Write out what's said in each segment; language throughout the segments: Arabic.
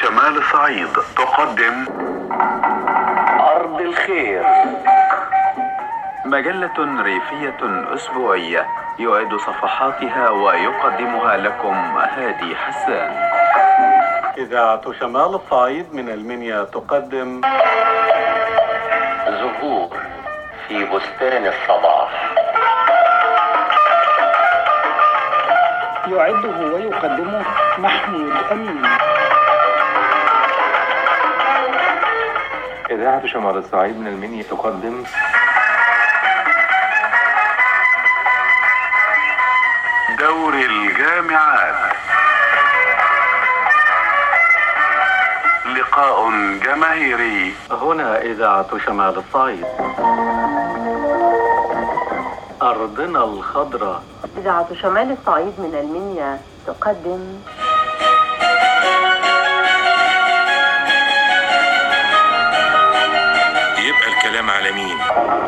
شمال الصعيد تقدم أرض الخير. مجلة ريفية أسبوعية يعد صفحاتها ويقدمها لكم هادي حسان. إذاعة شمال الصعيد من المنيا تقدم زهور في بستان الصباح. يعده ويقدمه محمود أمين. إذاعة شمال الصعيد من المنيا تقدم. دور الجامعات. لقاء جماهيري. هنا إذاعة شمال الصعيد. أرضنا الخضراء. إذاعة شمال الصعيد من المنيا تقدم.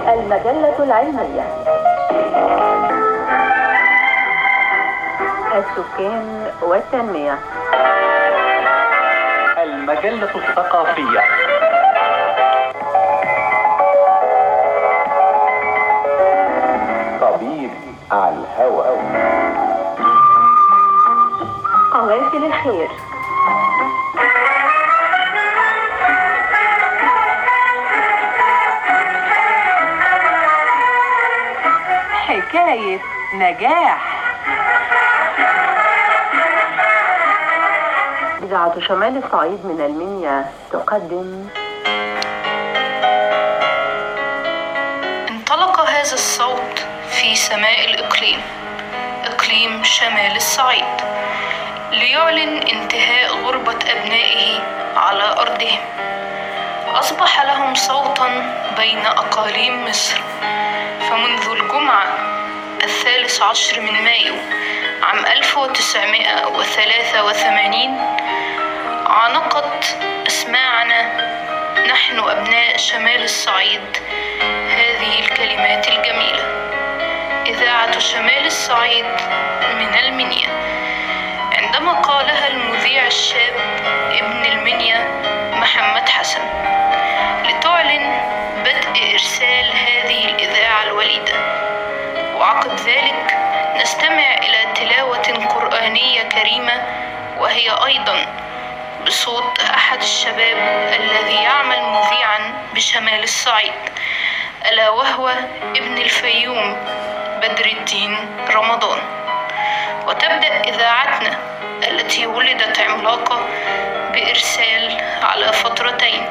المجلة العلمية. السكان والتنمية. المجلة الثقافية. طبيب على الهوى قوافل الخير. حكاية نجاح. إذاعة شمال الصعيد من المنيا تقدم. انطلق هذا الصوت في سماء الإقليم إقليم شمال الصعيد ليعلن انتهاء غربة أبنائه على أرضهم. أصبح لهم صوتا بين أقاليم مصر فمنذ الجمعة الثالث عشر من مايو عام 1983 عانقت أسماعنا نحن أبناء شمال الصعيد. هذه الكلمات الجميلة. إذاعة شمال الصعيد من المنيا. عندما قالها المذيع الشاب ابن المنيا محمد حسن. لتعلن بدء إرسال هذه الإذاعة الوليدة. وعقب ذلك نستمع إلى تلاوة قرآنية كريمة وهي أيضا بصوت أحد الشباب الذي يعمل مذيعا بشمال الصعيد ألا وهو ابن الفيوم بدر الدين رمضان. وتبدأ إذاعتنا التي ولدت عملاقة بإرسال على فترتين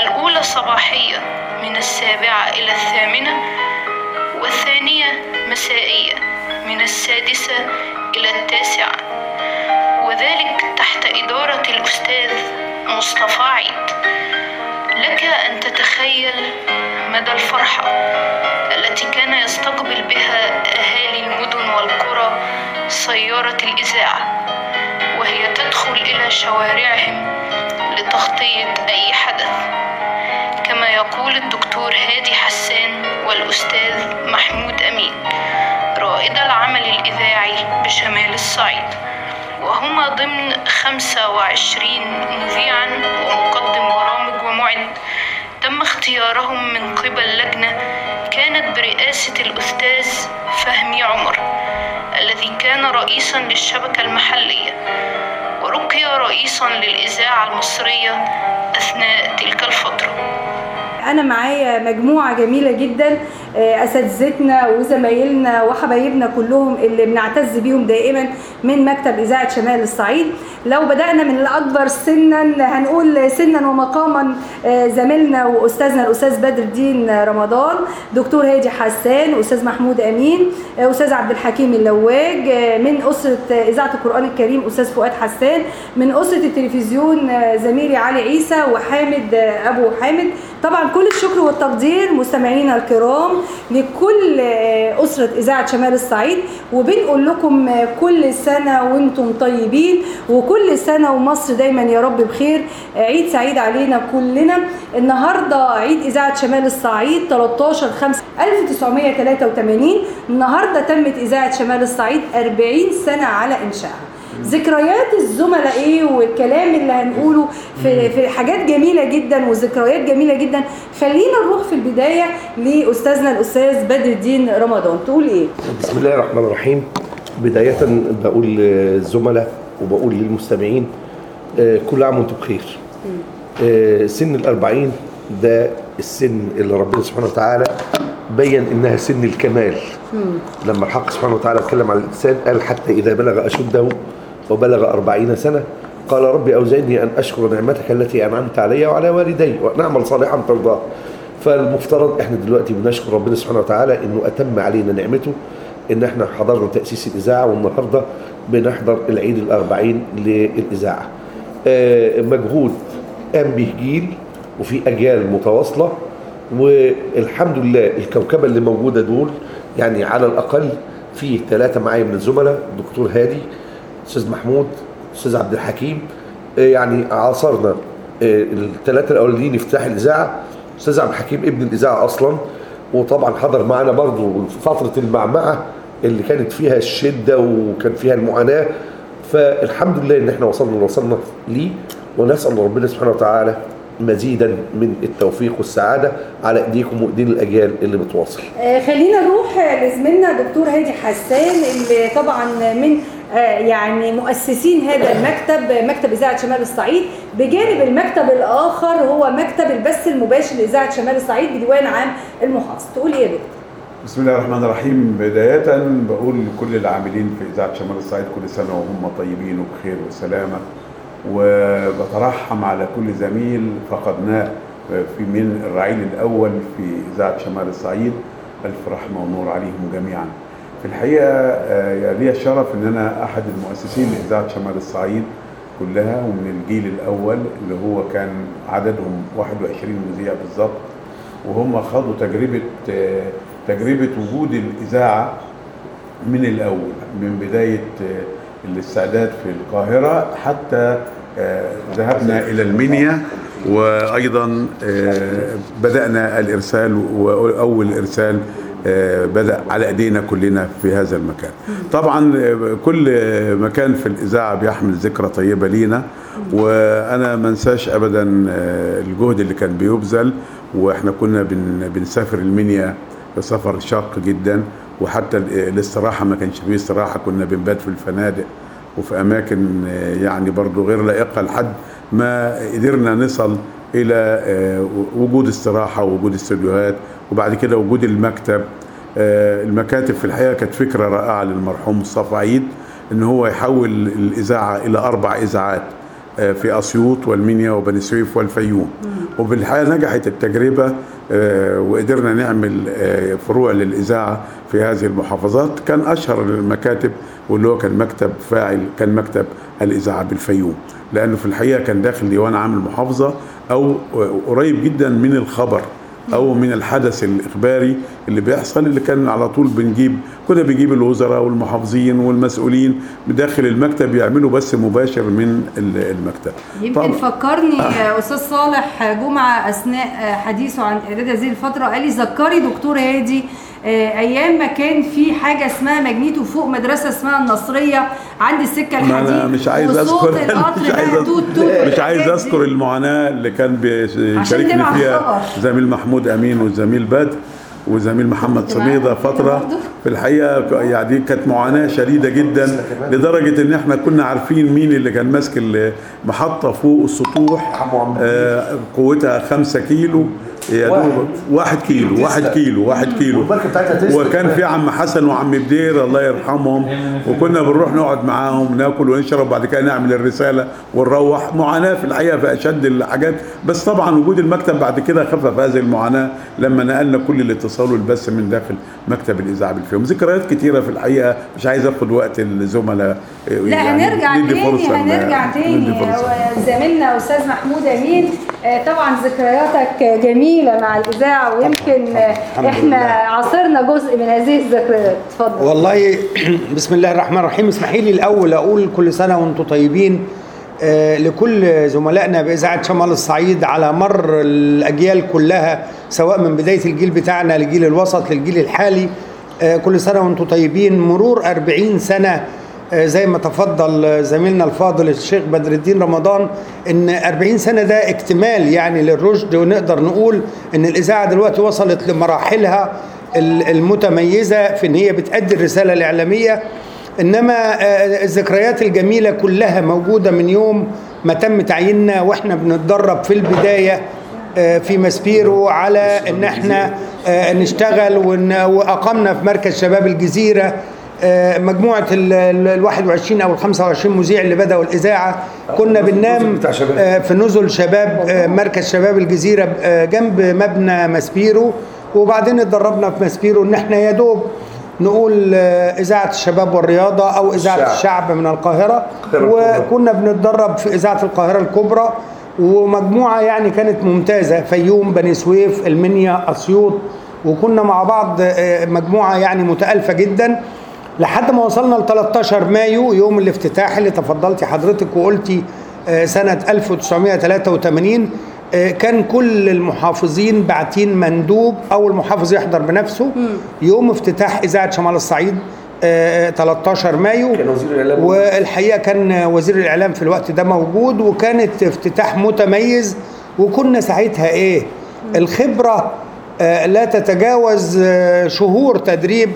الأولى صباحية من السابعة إلى الثامنة والثانية مسائية من السادسة إلى التاسعة. وذلك تحت إدارة الأستاذ مصطفى عيد. لك أن تتخيل مدى الفرحة التي كان يستقبل بها أهالي المدن والقرى سيارة الإذاعة وهي تدخل إلى شوارعهم لتغطية أي حدث. كما يقول الدكتور هادي حسان والأستاذ رائد العمل الإذاعي بشمال الصعيد. وهما ضمن 25 مذيعا ومقدم برامج ومعد. تم اختيارهم من قبل لجنة كانت برئاسة الأستاذ فهمي عمر الذي كان رئيسا للشبكة المحلية. ورقي رئيسا للإذاعة المصرية أثناء تلك الفترة. أنا معايا مجموعة جميلة جدا أساتذتنا وزمايلنا وحبايبنا كلهم اللي بنعتز بيهم دائما من مكتب إذاعة شمال الصعيد. لو بدأنا من الأكبر سنا هنقول سنا ومقاما آه، زميلنا وأستاذنا الأستاذ بدر الدين رمضان دكتور هادي حسان أستاذ محمود أمين آه، أستاذ عبد الحكيم اللواج آه، من أسرة آه، إذاعة القرآن الكريم أستاذ فؤاد حسان من أسرة التلفزيون آه، زميلي علي عيسى وحامد آه، أبو حامد. طبعا كل الشكر والتقدير مستمعينا الكرام لكل آه، أسرة إذاعة شمال الصعيد وبنقول لكم آه، كل سنة وأنتم طيبين وكل سنة ومصر دايما يا رب بخير. عيد سعيد علينا كلنا. النهاردة عيد إذاعة شمال الصعيد 13 5 1983 النهاردة تمت إذاعة شمال الصعيد 40 سنة على إنشائها. ذكريات الزملاء إيه والكلام اللي هنقوله في في حاجات جميلة جدا وذكريات جميلة جدا. خلينا نروح في البداية لأستاذنا الأستاذ بدر الدين رمضان. تقول إيه؟ بسم الله الرحمن الرحيم. بداية بقول للزملاء وبقول للمستمعين آه، كل عام وأنتم بخير. آه، سن الأربعين ده السن اللي ربنا سبحانه وتعالى بين إنها سن الكمال. لما الحق سبحانه وتعالى اتكلم عن الإنسان قال حتى إذا بلغ أشده وبلغ أربعين سنة قال ربي أوزعني أن أشكر نعمتك التي أنعمت علي وعلى والدي وأن أعمل صالحا ترضاه فالمفترض إحنا دلوقتي بنشكر ربنا سبحانه وتعالى إنه أتم علينا نعمته إن إحنا حضرنا تأسيس الإذاعة والنهاردة بنحضر العيد الأربعين للإذاعة. آه، مجهود قام به جيل وفي أجيال متواصلة والحمد لله الكوكبة اللي موجودة دول يعني على الأقل في ثلاثة معايا من الزملاء دكتور هادي أستاذ محمود أستاذ عبد الحكيم آه، يعني عاصرنا الثلاثة الاولانيين افتتاح الإذاعة أستاذ عبد الحكيم ابن الإذاعة أصلا وطبعا حضر معانا برضو فترة المعمعة اللي كانت فيها الشدة وكان فيها المعاناة فالحمد لله إن إحنا وصلنا اللي وصلنا ليه ونسأل ربنا سبحانه وتعالى مزيدا من التوفيق والسعادة على إيديكم وإيدين الأجيال اللي بتواصل. آه، خلينا نروح لزميلنا دكتور هادي حسان اللي طبعا من يعني مؤسسين هذا المكتب مكتب إذاعة شمال الصعيد. بجانب المكتب الآخر هو مكتب البث المباشر لإذاعة شمال الصعيد بديوان عام المحافظ تقول إيه يا دكتور؟ بسم الله الرحمن الرحيم. بداية بقول لكل العاملين في إذاعة شمال الصعيد كل سنة وهم طيبين وبخير وسلامة. وبترحم على كل زميل فقدناه في من الرعيل الأول في إذاعة شمال الصعيد. ألف رحمة ونور عليهم جميعا. في الحقيقة آه، لي الشرف إن أنا أحد المؤسسين لإذاعة شمال الصعيد كلها ومن الجيل الأول اللي هو كان عددهم 21 مذيع بالظبط. وهم خاضوا تجربة آه، تجربة وجود الإذاعة من الأول من بداية آه، الاستعداد في القاهرة حتى ذهبنا إلى المنيا وأيضا بدأنا الإرسال وأول إرسال آه، بدأ على أيدينا كلنا في هذا المكان. طبعا آه، كل مكان في الإذاعة بيحمل ذكرى طيبة لينا وأنا ما أنساش أبدا آه، الجهد اللي كان بيبذل وإحنا كنا بن- بنسافر المنيا سفر شاق جدا وحتى ال- الاستراحة ما كانش فيه استراحة كنا بنبات في الفنادق وفي أماكن آه، يعني برضو غير لائقة لحد ما قدرنا نصل إلى آه، وجود استراحة ووجود استوديوهات وبعد كده وجود المكتب. آه، المكاتب في الحقيقة كانت فكرة رائعة للمرحوم مصطفى عيد إن هو يحول الإذاعة إلى أربع إذاعات آه، في أسيوط والمنيا وبني سويف والفيوم. وبالحقيقة نجحت التجربة آه، وقدرنا نعمل فروع للإذاعة في هذه المحافظات. كان أشهر المكاتب واللي هو كان مكتب فاعل كان مكتب الإذاعة بالفيوم. لأنه في الحقيقة كان داخل ديوان عام المحافظة أو قريب جدا من الخبر أو من الحدث الإخباري اللي بيحصل اللي كان على طول بنجيب كنا بنجيب الوزراء والمحافظين والمسؤولين داخل المكتب يعملوا بث مباشر من ال- المكتب يمكن. فكرني آه، أستاذ صالح جمعة أثناء آه، حديثه عن اعداد هذه الفترة قال لي ذكري دكتور هادي آه، أيام ما كان في حاجة اسمها ماجنيتو فوق مدرسة اسمها النصرية عند السكة الحديد أنا مش عايز اذكر مش عايز توت توت أذكر مش عايز. أذكر المعاناة اللي كان بيشاركني فيها. زميل محمود أمين والزميل بدر وزميل محمد صبيده فترة؟ في الحقيقة يعني كانت معاناة شديدة جدا لدرجة إن إحنا كنا عارفين مين اللي كان ماسك المحطة فوق السطوح آه، قوتها خمسة كيلو يا دوب واحد. كيلو واحد كيلو واحد كيلو. وكان في عم حسن وعم بدير الله يرحمهم. وكنا بنروح نقعد معاهم ناكل ونشرب بعد كده نعمل الرسالة ونروح. معاناة في الحقيقة في أشد الحاجات. بس طبعا وجود المكتب بعد كده خفف هذه المعاناة لما نقلنا كل الاتصال والبث من داخل مكتب الإذاعة بالفيوم. ذكريات كتيرة في الحقيقة. مش عايز أخد وقت الزملاء لا هنرجع ندي تاني هنرجع تاني. زميلنا أستاذ محمود أمين طبعا ذكرياتك جميلة مع الإذاعة ويمكن آه، إحنا عاصرنا جزء من هذه الذكريات. اتفضل. والله بسم الله الرحمن الرحيم. اسمحي لي الأول أقول كل سنة وأنتم طيبين. آه، لكل زملائنا بإذاعة شمال الصعيد على مر الأجيال كلها سواء من بداية الجيل بتاعنا للجيل الوسط للجيل الحالي. آه، كل سنة وأنتم طيبين. مرور 40 سنة آه، زي ما تفضل آه، زميلنا الفاضل الشيخ بدر الدين رمضان إن 40 سنة ده اكتمال يعني للرشد ونقدر نقول إن الإذاعة دلوقتي وصلت لمراحلها ال- المتميزة في إن هي بتأدي الرسالة الإعلامية. إنما آه، الذكريات الجميلة كلها موجودة من يوم ما تم تعييننا وإحنا بنتدرب في البداية آه، في ماسبيرو على إن إحنا آه، نشتغل وأقمنا في مركز شباب الجزيرة. آه، مجموعة ال ال- ال 21 أو ال 25 مذيع اللي بدأوا الإذاعة. كنا بننام آه، في نزل شباب آه، مركز شباب الجزيرة آه، جنب مبنى ماسبيرو. وبعدين اتدربنا في ماسبيرو إن إحنا يا دوب نقول آه، إذاعة الشباب والرياضة أو إذاعة الشعب. الشعب من القاهرة. القاهرة. وكنا بنتدرب في إذاعة القاهرة الكبرى. ومجموعة يعني كانت ممتازة فيوم بني سويف المنيا أسيوط. وكنا مع بعض آه، مجموعة يعني متألفة جدا. لحد ما وصلنا ل 13 مايو يوم الافتتاح اللي تفضلتي حضرتك وقلتي آه، سنة 1983 آه، كان كل المحافظين باعتين مندوب أو المحافظ يحضر بنفسه يوم افتتاح إذاعة شمال الصعيد آه، 13 مايو. كان وزير الإعلام والحقيقة كان وزير الإعلام في الوقت ده موجود وكانت افتتاح متميز وكنا ساعتها إيه؟ الخبرة آه، لا تتجاوز آه، شهور تدريب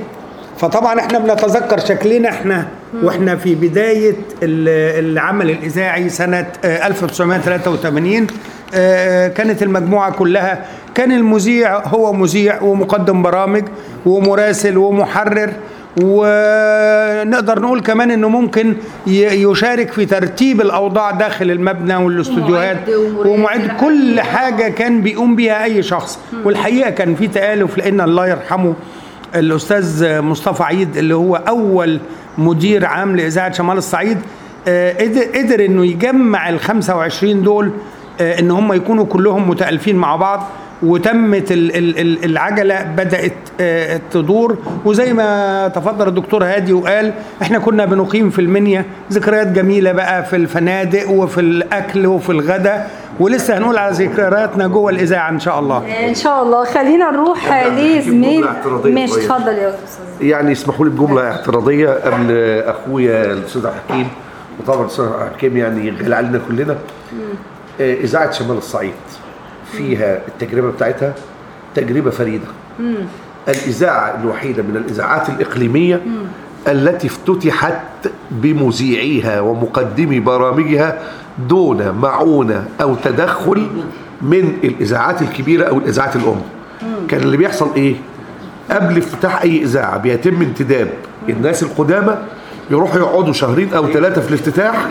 فطبعا إحنا بنتذكر شكلنا إحنا وإحنا في بداية ال- العمل الإذاعي سنة آه، 1983 آه، كانت المجموعة كلها. كان المذيع هو مذيع ومقدم برامج ومراسل ومحرر ونقدر نقول كمان إنه ممكن يشارك في ترتيب الأوضاع داخل المبنى والاستوديوهات. ومعد كل حاجة كان بيقوم بيها أي شخص. والحقيقة كان في تآلف لأن الله يرحمه الأستاذ مصطفى عيد اللي هو أول مدير عام لإذاعة شمال الصعيد آه، قدر إنه يجمع ال 25 دول آه، إن هم يكونوا كلهم متألفين مع بعض. وتمت ال- ال- ال- العجلة بدأت آه، تدور. وزي ما تفضل الدكتور هادي وقال إحنا كنا بنقيم في المنيا ذكريات جميلة بقى في الفنادق وفي الأكل وفي الغداء ولسه هنقول على ذكرياتنا جوه الإذاعة إن شاء الله. إن شاء الله. خلينا نروح لزميل ماشي. اتفضل يا أستاذ. يعني اسمحوا لي بجملة اعتراضية قبل أخويا الأستاذ الحكيم وطبعا الأستاذ الحكيم يعني غالي علينا كلنا. آه، إذاعة شمال الصعيد. فيها التجربة بتاعتها تجربة فريدة. الإذاعة الوحيدة من الإذاعات الإقليمية التي افتتحت بمذيعيها ومقدمي برامجها دون معونة أو تدخل من الإذاعات الكبيرة أو الإذاعات الأم. كان اللي بيحصل إيه؟ قبل افتتاح أي إذاعة بيتم انتداب. الناس القدامى يروحوا يقعدوا شهرين أو ثلاثة في الافتتاح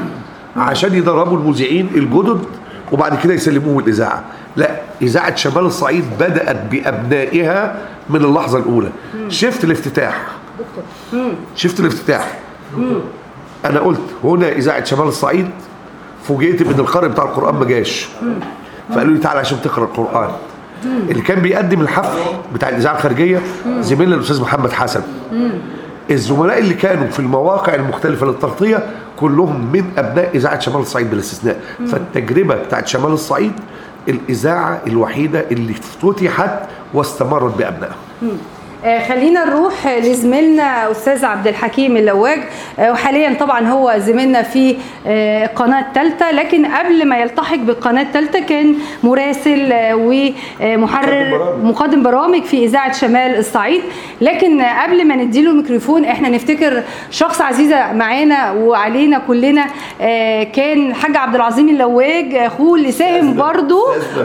عشان يدربوا المذيعين الجدد وبعد كده يسلموهم الإذاعة. لا إذاعة شمال الصعيد بدأت بأبنائها من اللحظة الأولى. شفت الافتتاح؟ شفت الافتتاح؟ أنا قلت هنا إذاعة شمال الصعيد فوجئت بإن القارئ بتاع القرآن ما جاش. فقالوا لي تعالى عشان تقرأ القرآن. اللي كان بيقدم الحفل بتاع الإذاعة الخارجية زميلنا الأستاذ محمد حسن. الزملاء اللي كانوا في المواقع المختلفة للتغطية كلهم من أبناء إذاعة شمال الصعيد بلا استثناء فالتجربة بتاعت شمال الصعيد الإذاعة الوحيدة اللي افتتحت واستمرت بأبنائها. آه، خلينا نروح لزميلنا أستاذ عبد الحكيم اللواج. آه، وحاليا طبعا هو زميلنا في آه، قناة ثالثه لكن قبل ما يلتحق بالقناة الثالثه كان مراسل آه، ومحرر مقدم برامج. في إذاعة شمال الصعيد. لكن آه، قبل ما نديله الميكروفون إحنا نفتكر شخص عزيزة معانا وعلينا كلنا آه، كان الحاج عبد العظيم اللواج أخوه اللي ساهم برضو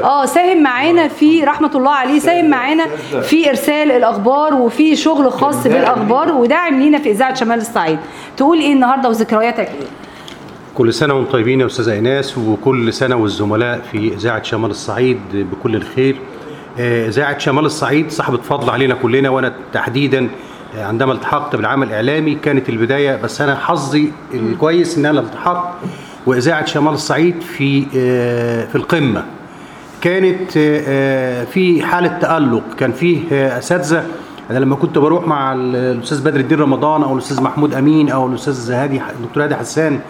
آه ساهم معانا في رحمة الله عليه ساهم معانا في إرسال الأخبار. وفي شغل خاص بالأخبار وداعم لينا في إذاعة شمال الصعيد. تقول إيه النهارده وذكرياتك إيه؟ كل سنة وأنتم طيبين يا أستاذ إيناس وكل سنة والزملاء في إذاعة شمال الصعيد بكل الخير. آه، إذاعة شمال الصعيد صاحبة فضل علينا كلنا وأنا تحديدا آه، عندما التحقت بالعمل الإعلامي كانت البداية بس أنا حظي الكويس إن أنا التحقت وإذاعة شمال الصعيد في آه، في القمة. كانت في حالة تألق كان فيه أساتذة أنا لما كنت بروح مع ال- الأستاذ بدر الدين رمضان أو الأستاذ محمود أمين أو الأستاذ هادي الدكتور هادي حسان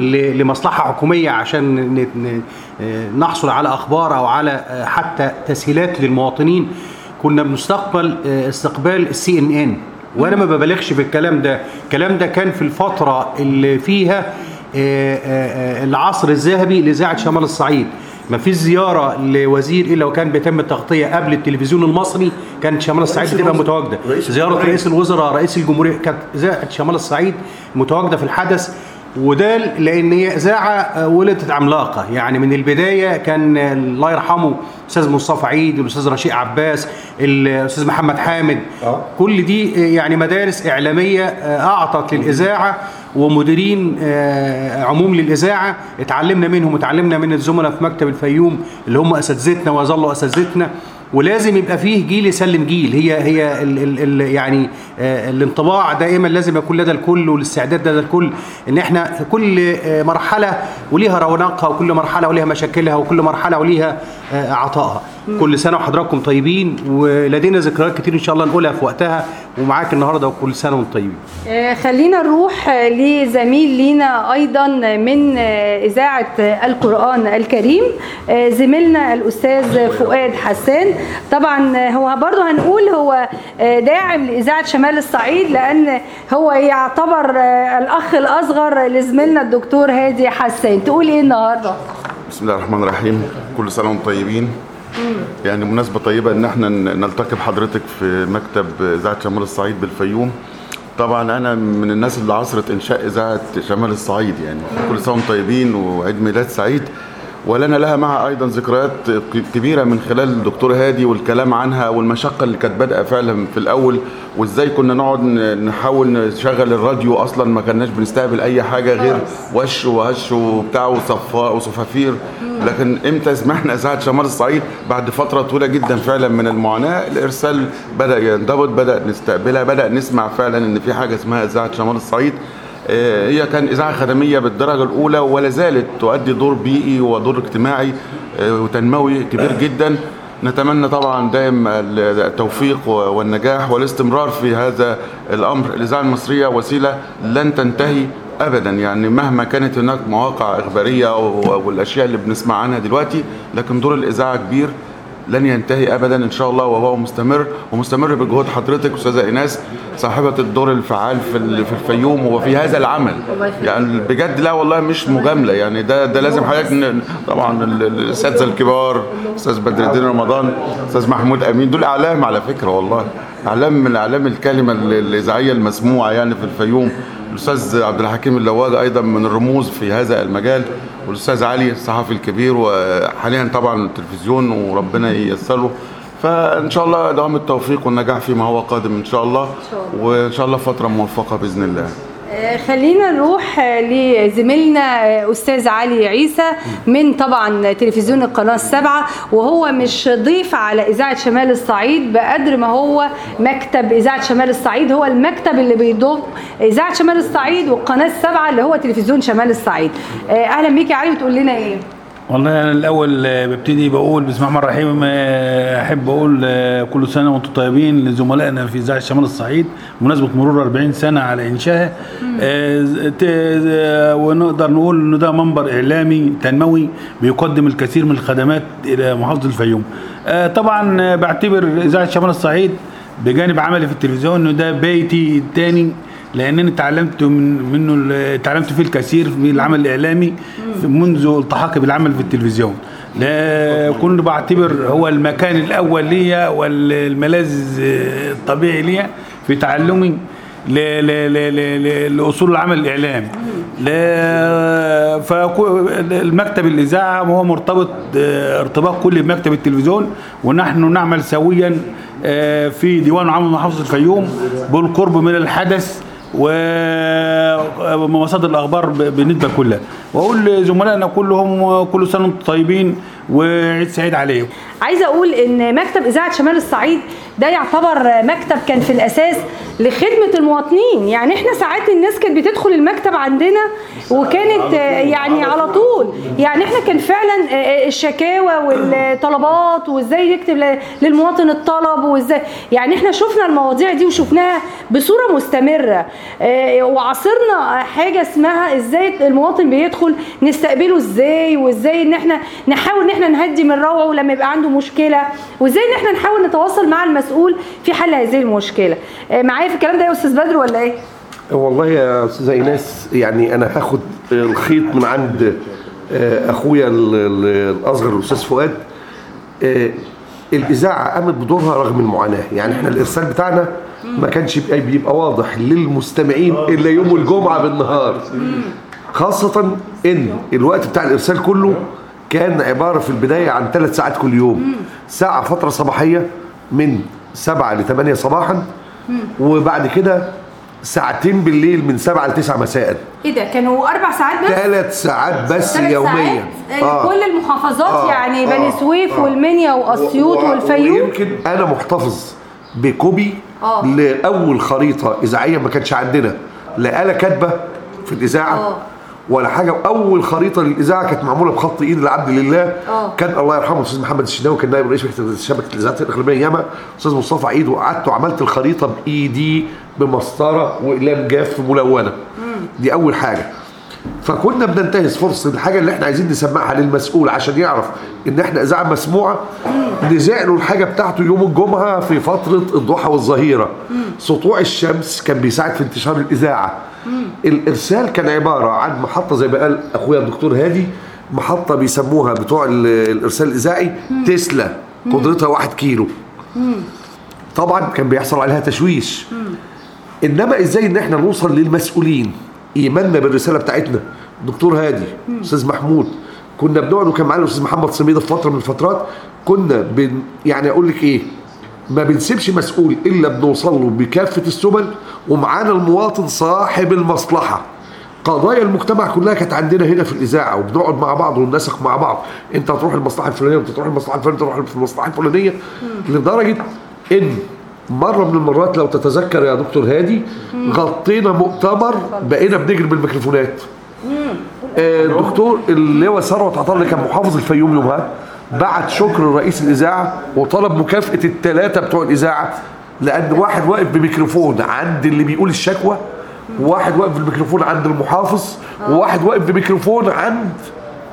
ل- لمصلحة حكومية عشان آه، نحصل على أخبار أو على آه، حتى تسهيلات للمواطنين كنا بنستقبل آه، استقبال السي ان ان وأنا ما ببالغش في الكلام ده. الكلام ده كان في الفترة اللي فيها العصر الذهبي لإذاعة شمال الصعيد. ما فيش زيارة لوزير إلا وكان بيتم التغطية قبل التلفزيون المصري. كانت شمال الصعيد بتبقى. متواجدة. رئيس زيارة. رئيس الوزراء رئيس الجمهورية كانت اذاعه شمال الصعيد متواجدة في الحدث وده لأن هي إذاعة آه، ولدت عملاقة. يعني من البداية كان الله يرحمه الاستاذ مصطفى عيد والاستاذ رشيق عباس الأستاذ محمد حامد. كل دي آه، يعني مدارس إعلامية آه، أعطت للإذاعة. ومديرين آه، عموم للإذاعة. اتعلمنا منهم وتعلمنا من الزملاء في مكتب الفيوم اللي هم أساتذتنا ويظلوا أساتذتنا. ولازم يبقى فيه جيل يسلم جيل. هي هي ال ال ال يعني آه الانطباع دائما لازم يكون لدى الكل والاستعداد لدى الكل. إن إحنا في كل آه مرحلة وليها رونقها وكل مرحلة وليها مشاكلها وكل مرحلة وليها عطائها. كل سنة وحضراتكم طيبين ولدينا ذكريات كتير إن شاء الله نقولها في وقتها ومعاك النهارده وكل سنة وأنتم طيبين. آه، خلينا نروح لزميل لينا أيضا من آه، إذاعة القرآن الكريم آه، زميلنا الأستاذ فؤاد حسان. طبعا هو برضه هنقول هو داعم لإذاعة شمال الصعيد لأن هو يعتبر الأخ الأصغر لزميلنا الدكتور هادي حسان. تقول إيه النهارده؟ بسم الله الرحمن الرحيم. كل سنة وأنتم طيبين. يعني مناسبة طيبة إن إحنا نلتقي بحضرتك في مكتب إذاعة شمال الصعيد بالفيوم. طبعا أنا من الناس اللي عصرت إنشاء إذاعة شمال الصعيد يعني. كل سنة وأنتم طيبين وعيد ميلاد سعيد. ولنا لها معها أيضا ذكريات كبيرة من خلال الدكتور هادي والكلام عنها والمشقه اللي كانت بادئه فعلا في الأول وإزاي كنا نقعد نحاول نشغل الراديو أصلا ما كناش بنستقبل أي حاجة غير وش وهش وبتاع وصفاء وصفافير. لكن إمتى سمعنا اذاعه شمال الصعيد؟ بعد فترة طويلة جدا فعلا من المعاناة. الإرسال بدأ ينضبط بدأ نستقبلها بدأ نسمع فعلا إن في حاجة اسمها اذاعه شمال الصعيد. هي كان إذاعة خدمية بالدرجة الأولى ولا زالت تؤدي دور بيئي ودور اجتماعي آه، وتنموي كبير جدا. نتمنى طبعا دائم التوفيق والنجاح والاستمرار في هذا الأمر. الإذاعة المصرية وسيلة لن تنتهي ابدا. يعني مهما كانت هناك مواقع إخبارية والاشياء اللي بنسمع عنها دلوقتي لكن دور الإذاعة كبير. لن ينتهي ابدا إن شاء الله وهو مستمر ومستمر بجهود حضرتك أستاذة إيناس صاحبة الدور الفعال في في الفيوم وفي هذا العمل. يعني بجد لا والله مش مجاملة. يعني ده ده لازم حضرتك طبعا ال- ال- الاساتذه الكبار أستاذ بدر الدين رمضان أستاذ محمود أمين دول أعلام على فكرة والله. اعلام من إعلام الكلمة ال- الإذاعية المسموعة يعني في الفيوم الأستاذ عبد الحكيم اللواج أيضا من الرموز في هذا المجال والأستاذ علي الصحفي الكبير وحاليا طبعا التلفزيون وربنا ييسره. فإن شاء الله دوام التوفيق والنجاح فيما هو قادم إن شاء الله. وإن شاء الله فترة موفقة بإذن الله. خلينا نروح لزميلنا أستاذ علي عيسى من طبعا تلفزيون القناة السابعة وهو مش ضيف على إذاعة شمال الصعيد بقدر ما هو مكتب إذاعة شمال الصعيد هو المكتب اللي بيضم إذاعة شمال الصعيد والقناة السابعة اللي هو تلفزيون شمال الصعيد. آه، أهلا بيك يا علي وتقول لنا إيه؟ والله أنا الأول آه، ببتدي بقول بسم الله الرحمن الرحيم آه، أحب أقول آه، كل سنة وأنتم طيبين لزملائنا في اذاعه شمال الصعيد بمناسبة مرور 40 سنة على انشائها ونقدر نقول إنه ده منبر إعلامي تنموي بيقدم الكثير من الخدمات إلى محافظة الفيوم. طبعا بعتبر اذاعه شمال الصعيد بجانب عملي في التلفزيون إنه ده بيتي الثاني لأنني تعلمت من منه تعلمت فيه الكثير في العمل الإعلامي منذ التحاقي بالعمل في التلفزيون. لا كنت بعتبر هو المكان الأول ليا والملاذ الطبيعي ليا في تعلمي لأصول العمل الإعلامي. لا فالمكتب الإذاعة هو مرتبط آه، ارتباط كلي بمكتب التلفزيون ونحن نعمل سويا آه، في ديوان عام محافظه الفيوم بالقرب من الحدث ومصادر الأخبار بالنسبة كلها. وأقول لزملائنا كلهم كل سنة وأنتم طيبين وعيد سعيد عليكم. عايزة أقول إن مكتب إذاعة شمال الصعيد ده يعتبر مكتب كان في الأساس لخدمة المواطنين. يعني إحنا ساعات الناس كانت بتدخل المكتب عندنا وكانت يعني على طول. يعني إحنا كان فعلا آه، آه، الشكاوى والطلبات وإزاي يكتب ل- للمواطن الطلب وإزاي. يعني إحنا شفنا المواضيع دي وشفناها بصورة مستمرة. آه، وعاصرنا حاجة اسمها إزاي المواطن بيدخل نستقبله إزاي وإزاي إن إحنا نحاول إن إحنا نهدي من روعه لما يبقى عنده مشكلة وإزاي إن إحنا نحاول نتواصل مع المسؤول في حل هذه المشكلة؟ آه، معايا في الكلام ده يا أستاذ بدر ولا إيه؟ والله يا أستاذة إيناس يعني أنا هاخد الخيط من عند آه، أخويا ال- ال- الأصغر الأستاذ فؤاد. آه، الإذاعة قامت بدورها رغم المعاناة. يعني إحنا الإرسال بتاعنا ما كانش بيبقى واضح للمستمعين إلا يوم الجمعة بالنهار. خاصة إن الوقت بتاع الإرسال كله كان عبارة في البداية عن ثلاث ساعات كل يوم ساعة فترة صباحية من 7 ل 8 صباحا وبعد كده ساعتين بالليل من 7 ل 9 مساء إيه ده كانوا أربع ساعات بس ثلاث ساعات بس يوميا ساعات آه. كل المحافظات آه. يعني آه. بني سويف آه. والمنيا وأسيوط و- و- والفيوم ويمكن أنا محتفظ ب copy آه. لأول خريطة إذاعية ما كانش عندنا لا كاتبة في الإذاعة آه. ولا حاجة. وأول خريطة للإذاعة كانت معمولة بخط إيد العبد لله. آه. كان الله يرحمه الاستاذ محمد الشناوي كان نائب رئيس شبكه شبكة الإذاعات الإقليمية ياما. أستاذ مصطفى عيد وقعدت وعملت الخريطة بإيدي بمسطرة وإقلام جاف ملونة. دي أول حاجة. فكنا بننتهز فرصة الحاجة اللي إحنا عايزين نسمعها للمسؤول عشان يعرف إن إحنا اذاعه مسموعة نذيع له الحاجة بتاعته يوم الجمعة في فترة الضحى والظهيرة. سطوع الشمس كان بيساعد في انتشار الإذاعة. الإرسال كان عبارة عن محطة زي ما قال أخويا الدكتور هادي محطة بيسموها بتوع ال- الإرسال الإذاعي تسلا قدرتها واحد كيلو. طبعا كان بيحصل عليها تشويش. إنما إزاي إن إحنا نوصل للمسؤولين؟ إيماننا بالرسالة بتاعتنا. دكتور هادي أستاذ محمود كنا بنقعد وكان معانا الأستاذ محمد صميده في فترة من الفترات كنا بن يعني أقول لك إيه ما بنسيبش مسؤول إلا بنوصل له بكافة السبل ومعانا المواطن صاحب المصلحة. قضايا المجتمع كلها كانت عندنا هنا في الإذاعة وبنقعد مع بعض وننسق مع بعض. أنت هتروح المصلحة الفلانية وأنت تروح المصلحة الفلانية تروح المصلحة الفلانية لدرجة إن مرة من المرات لو تتذكر يا دكتور هادي غطينا مؤتمر بقينا بنجري بالميكروفونات آه، الدكتور اللواء ثروت عطار اللي كان محافظ الفيوم يومها بعت شكر لرئيس الإذاعة وطلب مكافأة الثلاثه بتوع الإذاعة لأن واحد واقف بميكروفون عند اللي بيقول الشكوى وواحد واقف بالميكروفون عند المحافظ وواحد واقف بميكروفون عند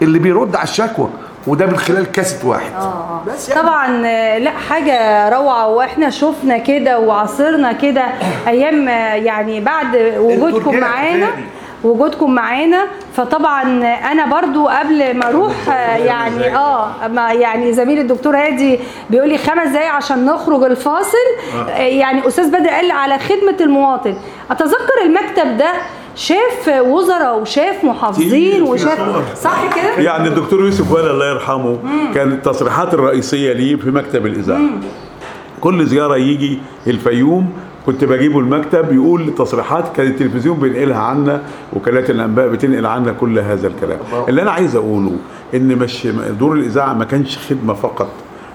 اللي بيرد على الشكوى. وده من خلال كاسيت واحد. طبعا آه، لأ حاجة روعة وإحنا شفنا كده وعاصرنا كده أيام آه، يعني بعد وجودكم معانا. وجودكم معانا. فطبعا أنا برضو قبل ما أروح آه، يعني آه ما يعني زميلي الدكتور هادي بيقول لي خمس دقايق عشان نخرج الفاصل. آه، يعني أستاذ بدر قال على خدمة المواطن. أتذكر المكتب ده شاف وزراء وشاف محافظين وشاف صح كده؟ يعني الدكتور يوسف وائل الله يرحمه كانت التصريحات الرئيسية ليه في مكتب الإذاعة. كل زيارة يجي الفيوم كنت بجيبه المكتب يقول تصريحات كان التلفزيون بينقلها عنا وكالات الأنباء بتنقل عنا كل هذا الكلام. اللي أنا عايز أقوله إن مش دور الإذاعة ما كانش خدمة فقط.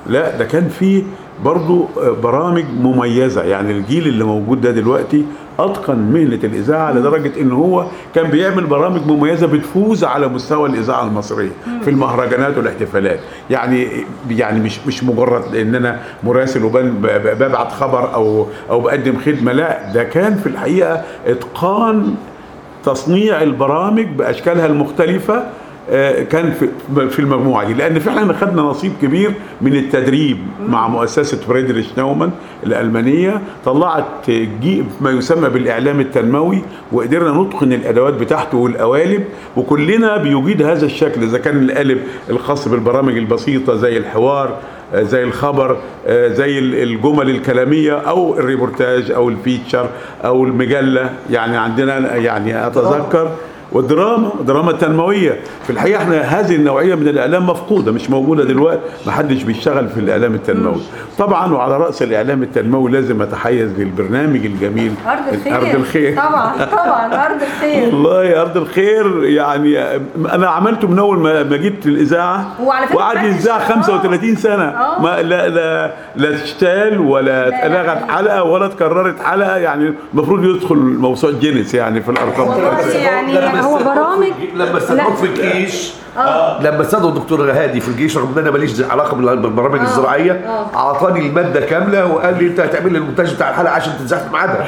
لا ده كان فيه برضو برامج مميزة. يعني الجيل اللي موجود ده دلوقتي أتقن مهنة الإذاعة لدرجة إن هو كان بيعمل برامج مميزة بتفوز على مستوى الإذاعة المصرية في المهرجانات والاحتفالات. يعني يعني مش مش مجرد إن أنا مراسل وببعت خبر أو أو بقدم خدمة لا ده كان في الحقيقة إتقان تصنيع البرامج بأشكالها المختلفة آه، كان في المجموعة دي. لأن فعلا خدنا نصيب كبير من التدريب مع مؤسسة فريدريش نومان الألمانية. طلعت ما يسمى بالإعلام التنموي وقدرنا نتقن الأدوات بتاعته والقوالب وكلنا بيجيد هذا الشكل. إذا كان القالب الخاص بالبرامج البسيطة زي الحوار آه، زي الخبر آه، زي ال- الجمل الكلامية أو الريبورتاج أو ال feature أو المجلة. يعني عندنا يعني أتذكر والدراما دراما تنموية. في الحقيقة إحنا هذه النوعية من الإعلام مفقودة مش موجودة دلوقتي ما حدش بيشتغل في الإعلام التنموي. طبعا وعلى رأس الإعلام التنموي لازم أتحيز للبرنامج الجميل. أرض الخير. أرض الخير. طبعا طبعا أرض الخير. والله أرض الخير يعني أنا عملته من أول ما ما جيت الاذاعه وعلى فكرة وقعد الشغل. 35 سنة. آه. ما لا لا لا تشتال ولا اتلغت حلقة ولا اتكررت حلقة. يعني المفروض يدخل موسوعة جينيس يعني في الأرقام. والله يعني هو برامج لما استدعوك في الجيش لما استدعوا الدكتور هادي في الجيش رغم إن أنا ماليش علاقة بال- بالبرامج الزراعية أعطاني المادة كاملة وقال لي أنت هتعمل لي المونتاج بتاع الحلقة عشان تتذاع في ميعادها.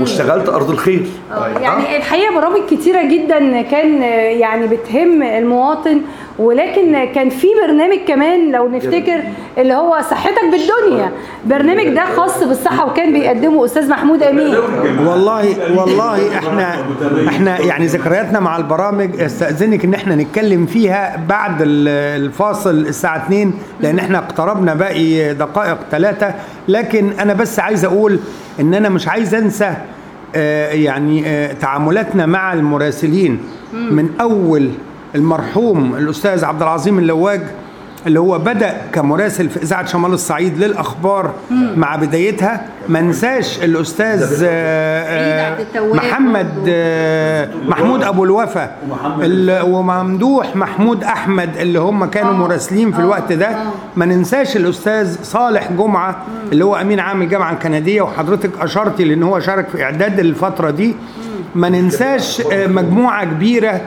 واشتغلت أرض الخير. يعني الحقيقة برامج كتيرة جدا كان يعني بتهم المواطن ولكن كان في برنامج كمان لو نفتكر اللي هو صحتك بالدنيا. برنامج ده خاص بالصحة وكان بيقدمه أستاذ محمود أمين. والله والله إحنا إحنا يعني ذكرياتنا مع البرامج استأذنك إن إحنا نتكلم فيها بعد ال- الفاصل الساعة 2 لأن إحنا اقتربنا باقي دقائق ثلاثة لكن أنا بس عايز أقول إن أنا مش عايز أنسى آه، يعني آه، تعاملاتنا مع المراسلين. من أول المرحوم الأستاذ عبد العظيم اللواج اللي هو بدأ كمراسل في إذاعة شمال الصعيد للأخبار مع بدايتها. ما ننساش الأستاذ آه، آه، محمد آه، محمود أبو الوفا ال- وممدوح محمود أحمد اللي هم كانوا مراسلين في الوقت ده. ما ننساش الأستاذ صالح جمعة اللي هو أمين عام الجامعة الكندية وحضرتك أشرتي لأن هو شارك في إعداد الفترة دي. ما ننساش آه، مجموعة كبيرة آه،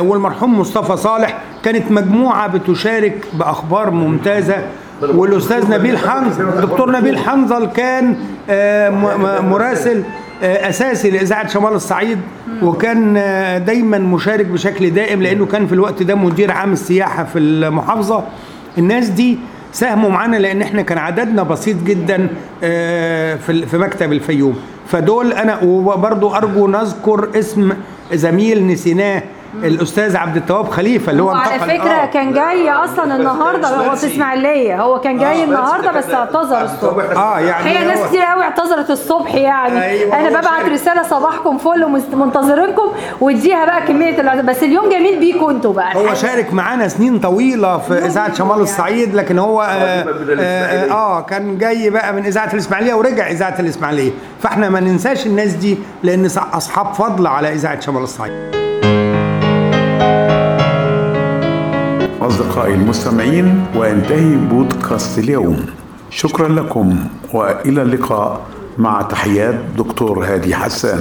والمرحوم مصطفى صالح كانت مجموعة بتشارك بأخبار ممتازة. والأستاذ نبيل حنظل الدكتور نبيل حنظل كان آه، مراسل آه، أساسي لإذاعة شمال الصعيد وكان آه، دايما مشارك بشكل دائم لأنه كان في الوقت ده مدير عام السياحة في المحافظة. الناس دي ساهموا معانا لأن إحنا كان عددنا بسيط جدا آه، في مكتب الفيوم. فدول أنا وبرضو أرجو نذكر اسم زميل نسيناه الأستاذ عبد التواب خليفة اللي هو وعلى انتقل. فكرة آه. كان جاي أصلا النهارده هو في اسماعيليه هو كان جاي النهارده بس اعتذر الصبح. آه يعني هي ناس كتير قوي اعتذرت الصبح يعني. أيوة، أنا ببعت. رسالة صباحكم فل ومنتظرينكم واديها بقى كمية بس اليوم جميل بيكم أنتوا بقى. هو شارك معانا سنين طويلة في إذاعة شمال الصعيد لكن هو آه, آه, آه كان جاي بقى من إذاعة الإسماعيلية ورجع إذاعة الإسماعيلية. فإحنا ما ننساش الناس دي لأن أصحاب فضل على إذاعة شمال الصعيد. أصدقائي المستمعين وينتهي بودكاست اليوم. شكرا لكم وإلى اللقاء مع تحيات دكتور هادي حسان.